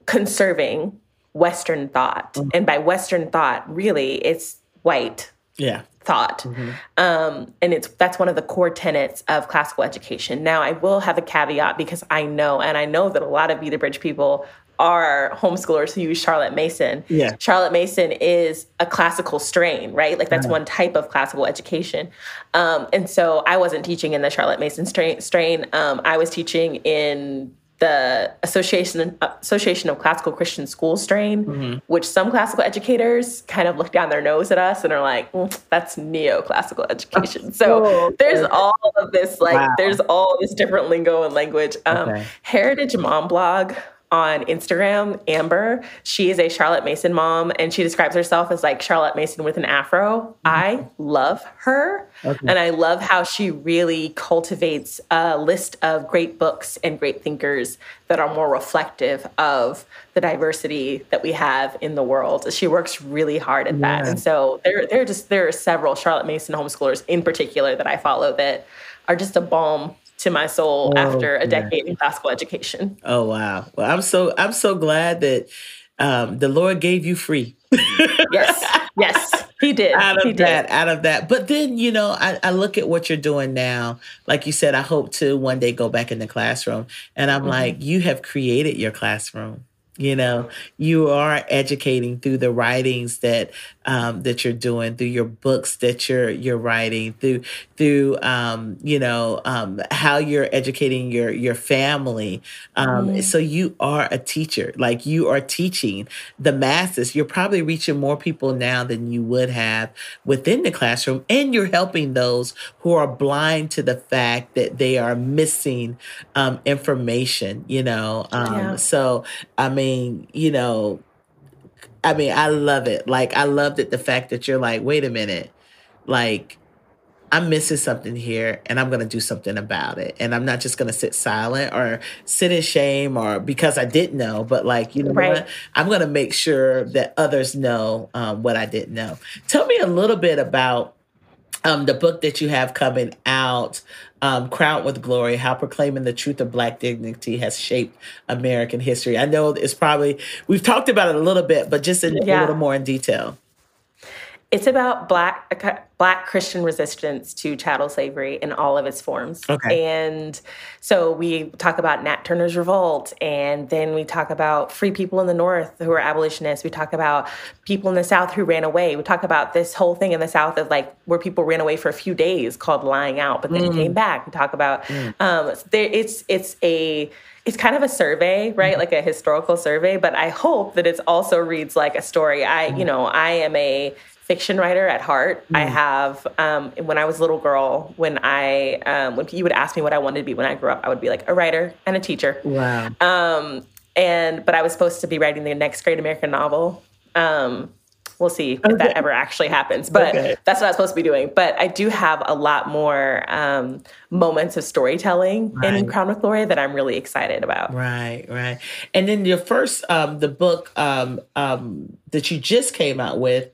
conserving Western thought, mm-hmm. and by Western thought, really, it's white. Yeah. Thought, mm-hmm. um, and it's that's one of the core tenets of classical education. Now, I will have a caveat because I know, and I know that a lot of Be the Bridge people are homeschoolers who use Charlotte Mason. Yeah. Charlotte Mason is a classical strain, right? Like that's one type of classical education. Um, and so I wasn't teaching in the Charlotte Mason strain. strain. Um, I was teaching in the Association Association of Classical Christian Schools strain, mm-hmm. which some classical educators kind of look down their nose at us and are like, mm, "That's neoclassical education." So cool. there's all of this, like, wow. there's all this different lingo and language. Um, okay. Heritage Mom Blog on Instagram, Amber. She is a Charlotte Mason mom and she describes herself as like Charlotte Mason with an afro. Mm-hmm. I love her. Okay. And I love how she really cultivates a list of great books and great thinkers that are more reflective of the diversity that we have in the world. She works really hard at that. And so there, there are just there are several Charlotte Mason homeschoolers in particular that I follow that are just a balm to my soul oh, after a decade yeah. in classical education. Oh wow! Well, I'm so I'm so glad that um, the Lord gave you free. yes, yes, He did. *laughs* Out of he that, did. out of that. But then you know, I, I, look at what you're doing now. Like you said, I hope to one day go back in the classroom, and I'm mm-hmm. like, you have created your classroom you know you are educating through the writings that um, that you're doing through your books that you're you're writing through through um, you know um, how you're educating your your family mm. so you are a teacher like you are teaching the masses you're probably reaching more people now than you would have within the classroom and you're helping those who are blind to the fact that they are missing um, information you know um, yeah. so i mean you know, I mean, I love it. Like, I love that the fact that you're like, wait a minute, like, I'm missing something here and I'm going to do something about it. And I'm not just going to sit silent or sit in shame or because I didn't know, but like, you know right. what? I'm going to make sure that others know um, what I didn't know. Tell me a little bit about um, the book that you have coming out, um, Crowned with Glory How Proclaiming the Truth of Black Dignity Has Shaped American History. I know it's probably, we've talked about it a little bit, but just in, yeah. a little more in detail. It's about black black Christian resistance to chattel slavery in all of its forms. Okay. And so we talk about Nat Turner's revolt, and then we talk about free people in the North who are abolitionists. We talk about people in the South who ran away. We talk about this whole thing in the South of like where people ran away for a few days called lying out, but then mm. came back. We talk about mm. um, there, it's it's a it's kind of a survey, right? Mm-hmm. Like a historical survey, but I hope that it also reads like a story. I, you mm. know, I am a fiction writer at heart. Mm. I have um, when I was a little girl, when I um, when you would ask me what I wanted to be when I grew up, I would be like a writer and a teacher. Wow. Um, and but I was supposed to be writing the next great American novel. Um, We'll see okay. if that ever actually happens. But okay. that's what I was supposed to be doing. But I do have a lot more um, moments of storytelling right. in Crown with Glory that I'm really excited about. Right, right. And then your first, um, the book um, um, that you just came out with,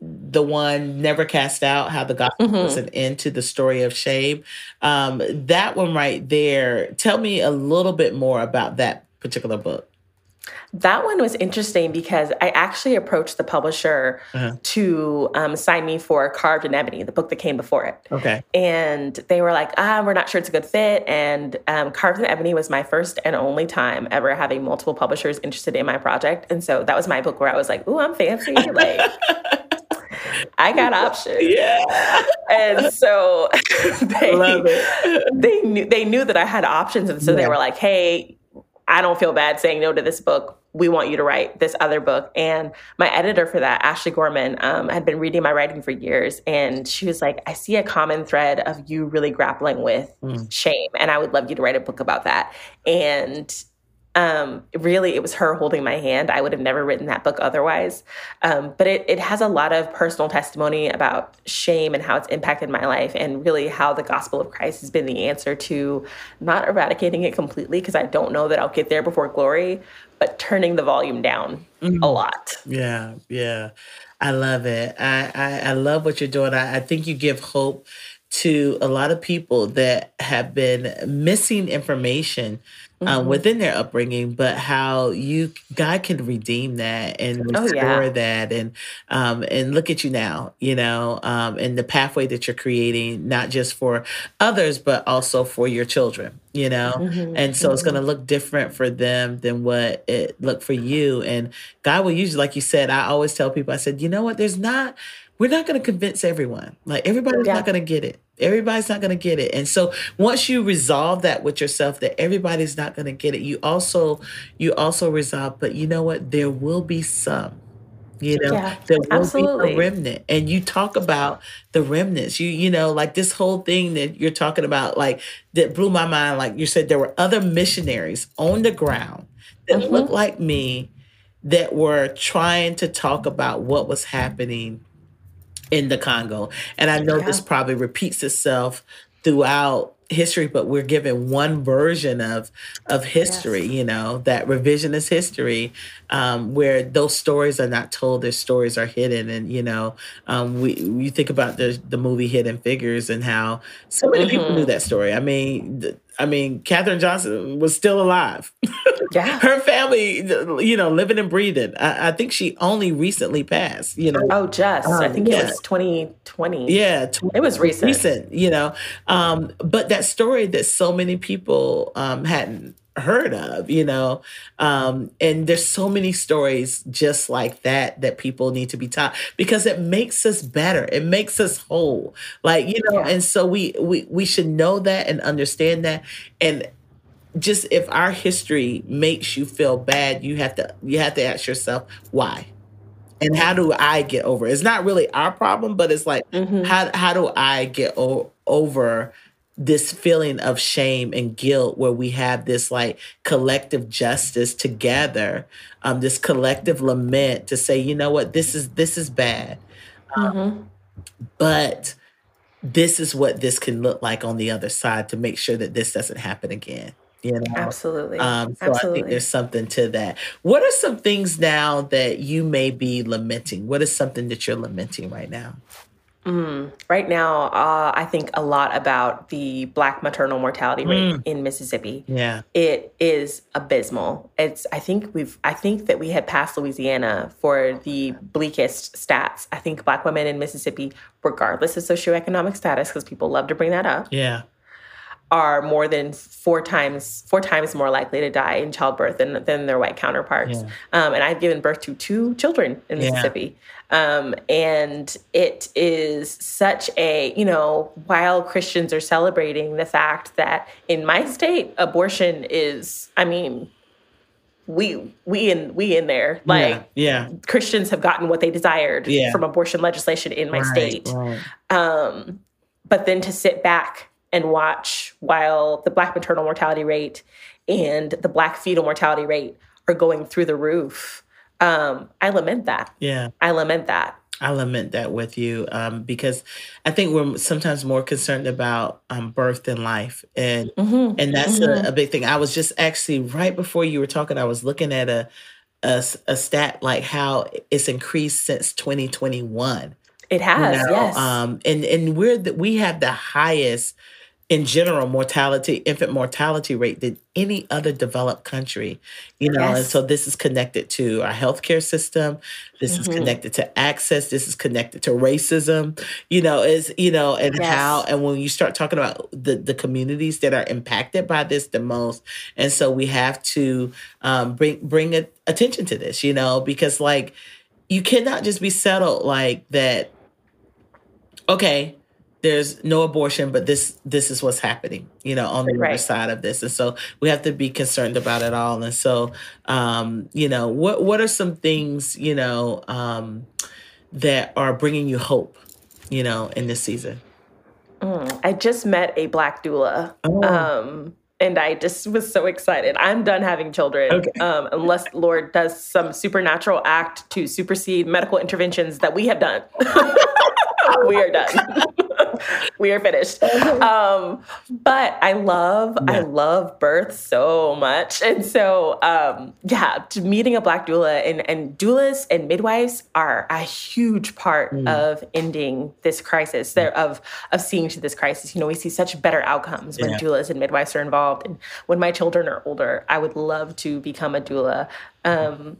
the one never cast out how the gospel mm-hmm. was an end to the story of shame um, that one right there tell me a little bit more about that particular book that one was interesting because I actually approached the publisher uh-huh. to um, sign me for Carved in Ebony, the book that came before it. Okay. And they were like, ah, we're not sure it's a good fit. And um, Carved in Ebony was my first and only time ever having multiple publishers interested in my project. And so that was my book where I was like, ooh, I'm fancy. Like, *laughs* I got options. *laughs* Yeah. And so *laughs* they, they knew they knew that I had options. And so yeah. they were like, hey, I don't feel bad saying no to this book. We want you to write this other book. And my editor for that, Ashley Gorman, um, had been reading my writing for years. And she was like, I see a common thread of you really grappling with mm. shame. And I would love you to write a book about that. And um, really, it was her holding my hand. I would have never written that book otherwise. Um, but it, it has a lot of personal testimony about shame and how it's impacted my life, and really how the gospel of Christ has been the answer to not eradicating it completely, because I don't know that I'll get there before glory, but turning the volume down mm-hmm. a lot. Yeah, yeah. I love it. I, I, I love what you're doing. I, I think you give hope to a lot of people that have been missing information um, mm-hmm. within their upbringing, but how you God can redeem that and restore oh, yeah. that, and um, and look at you now, you know, um, and the pathway that you're creating, not just for others, but also for your children, you know, mm-hmm. and so mm-hmm. it's going to look different for them than what it looked for you, and God will usually, like you said, I always tell people, I said, you know what, there's not we're not going to convince everyone. Like everybody's yeah. not going to get it. Everybody's not going to get it. And so once you resolve that with yourself that everybody's not going to get it, you also you also resolve but you know what? There will be some you know yeah, there will absolutely. be a remnant and you talk about the remnants you you know like this whole thing that you're talking about like that blew my mind like you said there were other missionaries on the ground that mm-hmm. looked like me that were trying to talk about what was happening in the Congo. And I know yeah. this probably repeats itself throughout history but we're given one version of of history yes. you know that revisionist history um, where those stories are not told their stories are hidden and you know um, we you think about the the movie hidden figures and how so many mm-hmm. people knew mm-hmm. that story i mean I mean, Katherine Johnson was still alive. *laughs* Yeah. Her family, you know, living and breathing. I, I, think she only recently passed, you know. Oh, just. Um, I think yeah. it was 2020. Yeah. it was recent. Recent, you know. Um, but that story that so many people um, hadn't heard of, you know. Um, and there's so many stories just like that that people need to be taught because it makes us better. It makes us whole. Like, you know, yeah. and so we we we should know that and understand that. And just if our history makes you feel bad, you have to you have to ask yourself why. And how do I get over? It? It's not really our problem, but it's like mm-hmm. how how do I get o- over this feeling of shame and guilt where we have this like collective justice together um this collective lament to say you know what? This is this is bad. Um, mm-hmm. but this is what this can look like on the other side to make sure that this doesn't happen again you know? Absolutely. Um so absolutely. i think there's something to that. What are some things now that you may be lamenting? What is something that you're lamenting right now Mm, right now, uh, I think a lot about the Black maternal mortality rate mm. in Mississippi. Yeah, it is abysmal. It's. I think we've. I think that we had passed Louisiana for the bleakest stats. I think Black women in Mississippi, regardless of socioeconomic status, because people love to bring that up. Yeah, are more than four times four times more likely to die in childbirth than, than their white counterparts. Yeah. Um, and I've given birth to two children in Mississippi. Yeah. Um, and it is such a, you know, while Christians are celebrating the fact that in my state, abortion is, I mean, we we in we in there like yeah, yeah. Christians have gotten what they desired from abortion legislation in my right, state. Right. Um, but then to sit back and watch while the Black maternal mortality rate and the Black fetal mortality rate are going through the roof. um, I lament that. Yeah. I lament that. I lament that with you um, because I think we're sometimes more concerned about um, birth than life, and Mm-hmm. and that's Mhm. a, a big thing. I was just actually right before you were talking, I was looking at a a stat like how it's increased since 2021. It You has, know, yes. um, and and we're the, we have the highest in general mortality infant mortality rate than any other developed country you know and so this is connected to our healthcare system this is Mhm. connected to access this is connected to racism you know is you know and Yes. how and when you start talking about the the communities that are impacted by this the most and so we have to um bring bring a, attention to this you know because like you cannot just be settled like that okay there's no abortion but this this is what's happening you know on the other side of this and so we have to be concerned about it all and so um you know what what are some things you know um that are bringing you hope you know in this season Mm, I just met a black doula. Oh. Um, and I just was so excited. I'm done having children Okay. um, unless Lord does some supernatural act to supersede medical interventions that we have done. *laughs* we are done. *laughs* *laughs* we are finished. Um, but I love, I love birth so much. And so, um, yeah, meeting a black doula and, and doulas and midwives are a huge part Mm. of ending this crisis, there of of seeing to this crisis. You know, we see such better outcomes when Yeah. doulas and midwives are involved. And when my children are older, I would love to become a doula. Um,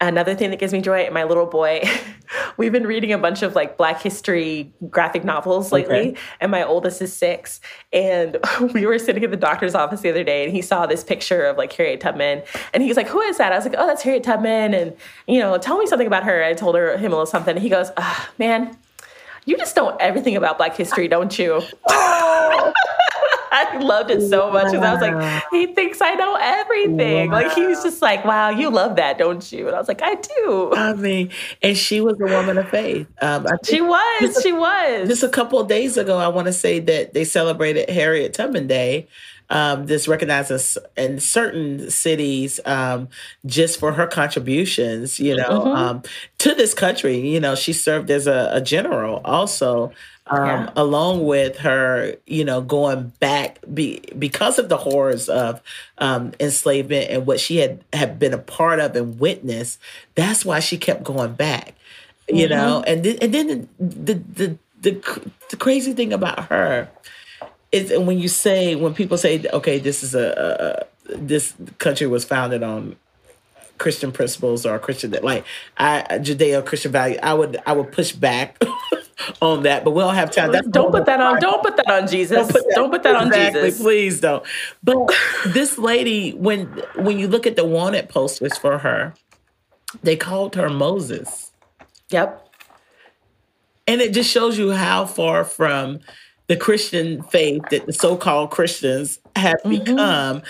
another thing that gives me joy my little boy *laughs* we've been reading a bunch of like black history graphic novels lately Okay. and my oldest is six and *laughs* we were sitting at the doctor's office the other day and he saw this picture of like harriet tubman and he's like who is that? I was like oh that's harriet tubman and you know tell me something about her. I told her him a little something and he goes ah, man you just know everything about black history don't you *laughs* I loved it so much because I was like, he thinks I know everything. Like he was just like, wow, you love that, don't you? And I was like, I do. i mean and she was a woman of faith um She was, she was. just a couple of days ago, I want to say that they celebrated Harriet Tubman Day. Um, this recognized in certain cities um, just for her contributions, you know, Mhm. um, to this country. You know, she served as a, a general also, um, Yeah. along with her, you know, going back be, because of the horrors of um, enslavement and what she had, had been a part of and witnessed. That's why she kept going back you Mm-hmm. know and then, and then the, the the cr- the crazy thing about her is and when you say when people say okay this is a, a this country was founded on christian principles or christian that like i judeo-christian value i would i would push back *laughs* on that but we don't have time That's don't put that on. Don't put that on Jesus. Don't put that, on Exactly, Jesus. Please don't. But *laughs* this lady, when when you look at the wanted posters for her, they called her Moses. Yep. And it just shows you how far from the Christian faith that the so-called Christians have become.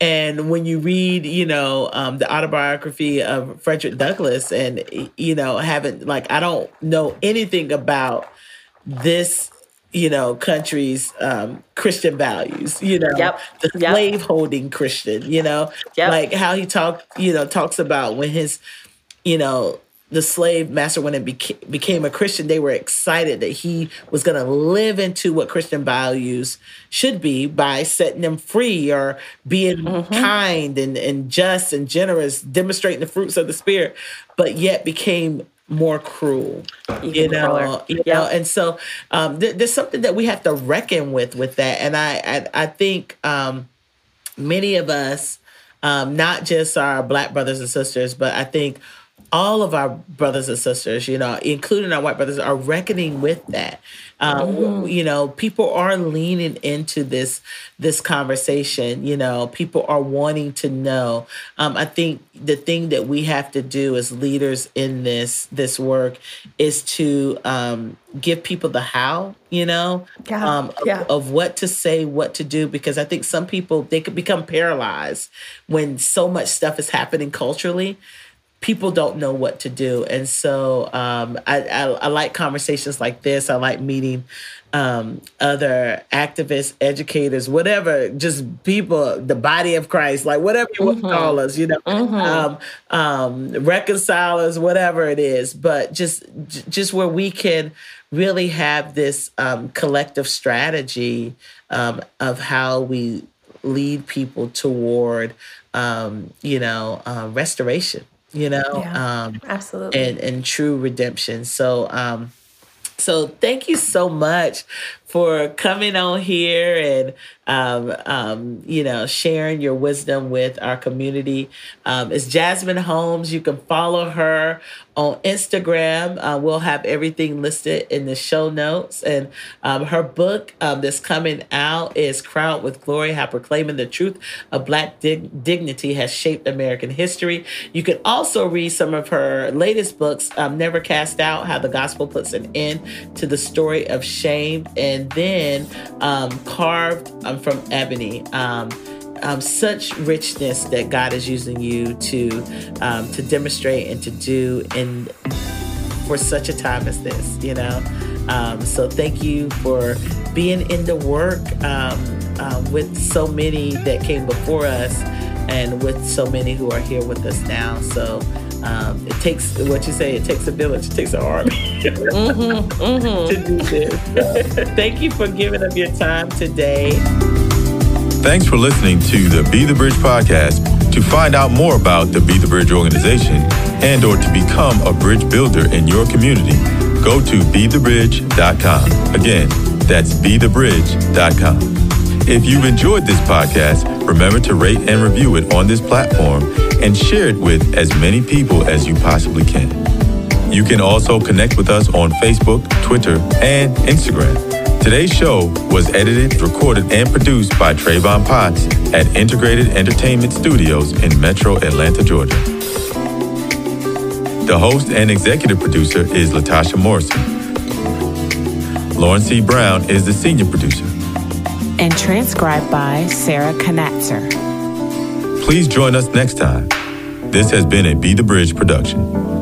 And when you read, you know, um, the autobiography of Frederick Douglass, and you know, haven't like I don't know anything about this, you know, country's um, Christian values. You know, Yep. the Yep. slave-holding Christian. You know, Yep. like how he talked, you know, talks about when his you know, the slave master, when it beca- became a Christian, they were excited that he was going to live into what Christian values should be by setting them free or being kind and, and just and generous, demonstrating the fruits of the Spirit, but yet became more cruel Even you know, crueler. you Yeah. know, and so um, there, there's something that we have to reckon with with that, and I I, I think um, many of us, um, not just our black brothers and sisters, but I think all of our brothers and sisters, you know, including our white brothers, are reckoning with that. Um, You know, people are leaning into this this conversation. You know, people are wanting to know. Um, I think the thing that we have to do as leaders in this this work is to um, give people the how. You know, Yeah, um, of- of what to say, what to do, because I think some people they could become paralyzed when so much stuff is happening culturally people don't know what to do. And so um, I, I, I, like conversations like this. I like meeting um, other activists, educators, whatever, just people, the body of Christ, like whatever you mm-hmm. want to call us, you know, mm-hmm. um, um, reconcilers, whatever it is, but just just where we can really have this um, collective strategy um, of how we lead people toward, um, you know, uh, restoration you know yeah, um absolutely. and and true redemption. So um so thank you so much for coming on here and um, um, you know sharing your wisdom with our community. Um, it's Jasmine Holmes. You can follow her on Instagram. Uh, we'll have everything listed in the show notes. And um, her book um, that's coming out is Crowned with Glory How Proclaiming the Truth of Black Dig- Dignity Has Shaped American History. You can also read some of her latest books um, Never Cast Out How the Gospel Puts an End to the Story of Shame, and then um, Carved um, from Ebony. Um, um, such richness that God is using you to um, to demonstrate and to do in for such a time as this. You know, um, so thank you for being in the work uh, with so many that came before us, and with so many who are here with us now. So. Um, it takes what you say. It takes a village. It takes an army mm-hmm, mm-hmm. *laughs* to do this. thank you for giving up your time today. Thanks for listening to the Be the Bridge podcast. To find out more about the Be the Bridge organization and or to become a bridge builder in your community, go to bethebridge.com. Again, that's bethebridge.com. If you've enjoyed this podcast, remember to rate and review it on this platform and share it with as many people as you possibly can. You can also connect with us on Facebook, Twitter, and Instagram. Today's show was edited, recorded, and produced by Travon Potts at Integrated Entertainment Studios in Metro Atlanta, Georgia. The host and executive producer is Latasha Morrison. Lauren C. Brown is the senior producer. And transcribed by Sarah Connatser. Please join us next time. This has been a Be the Bridge production.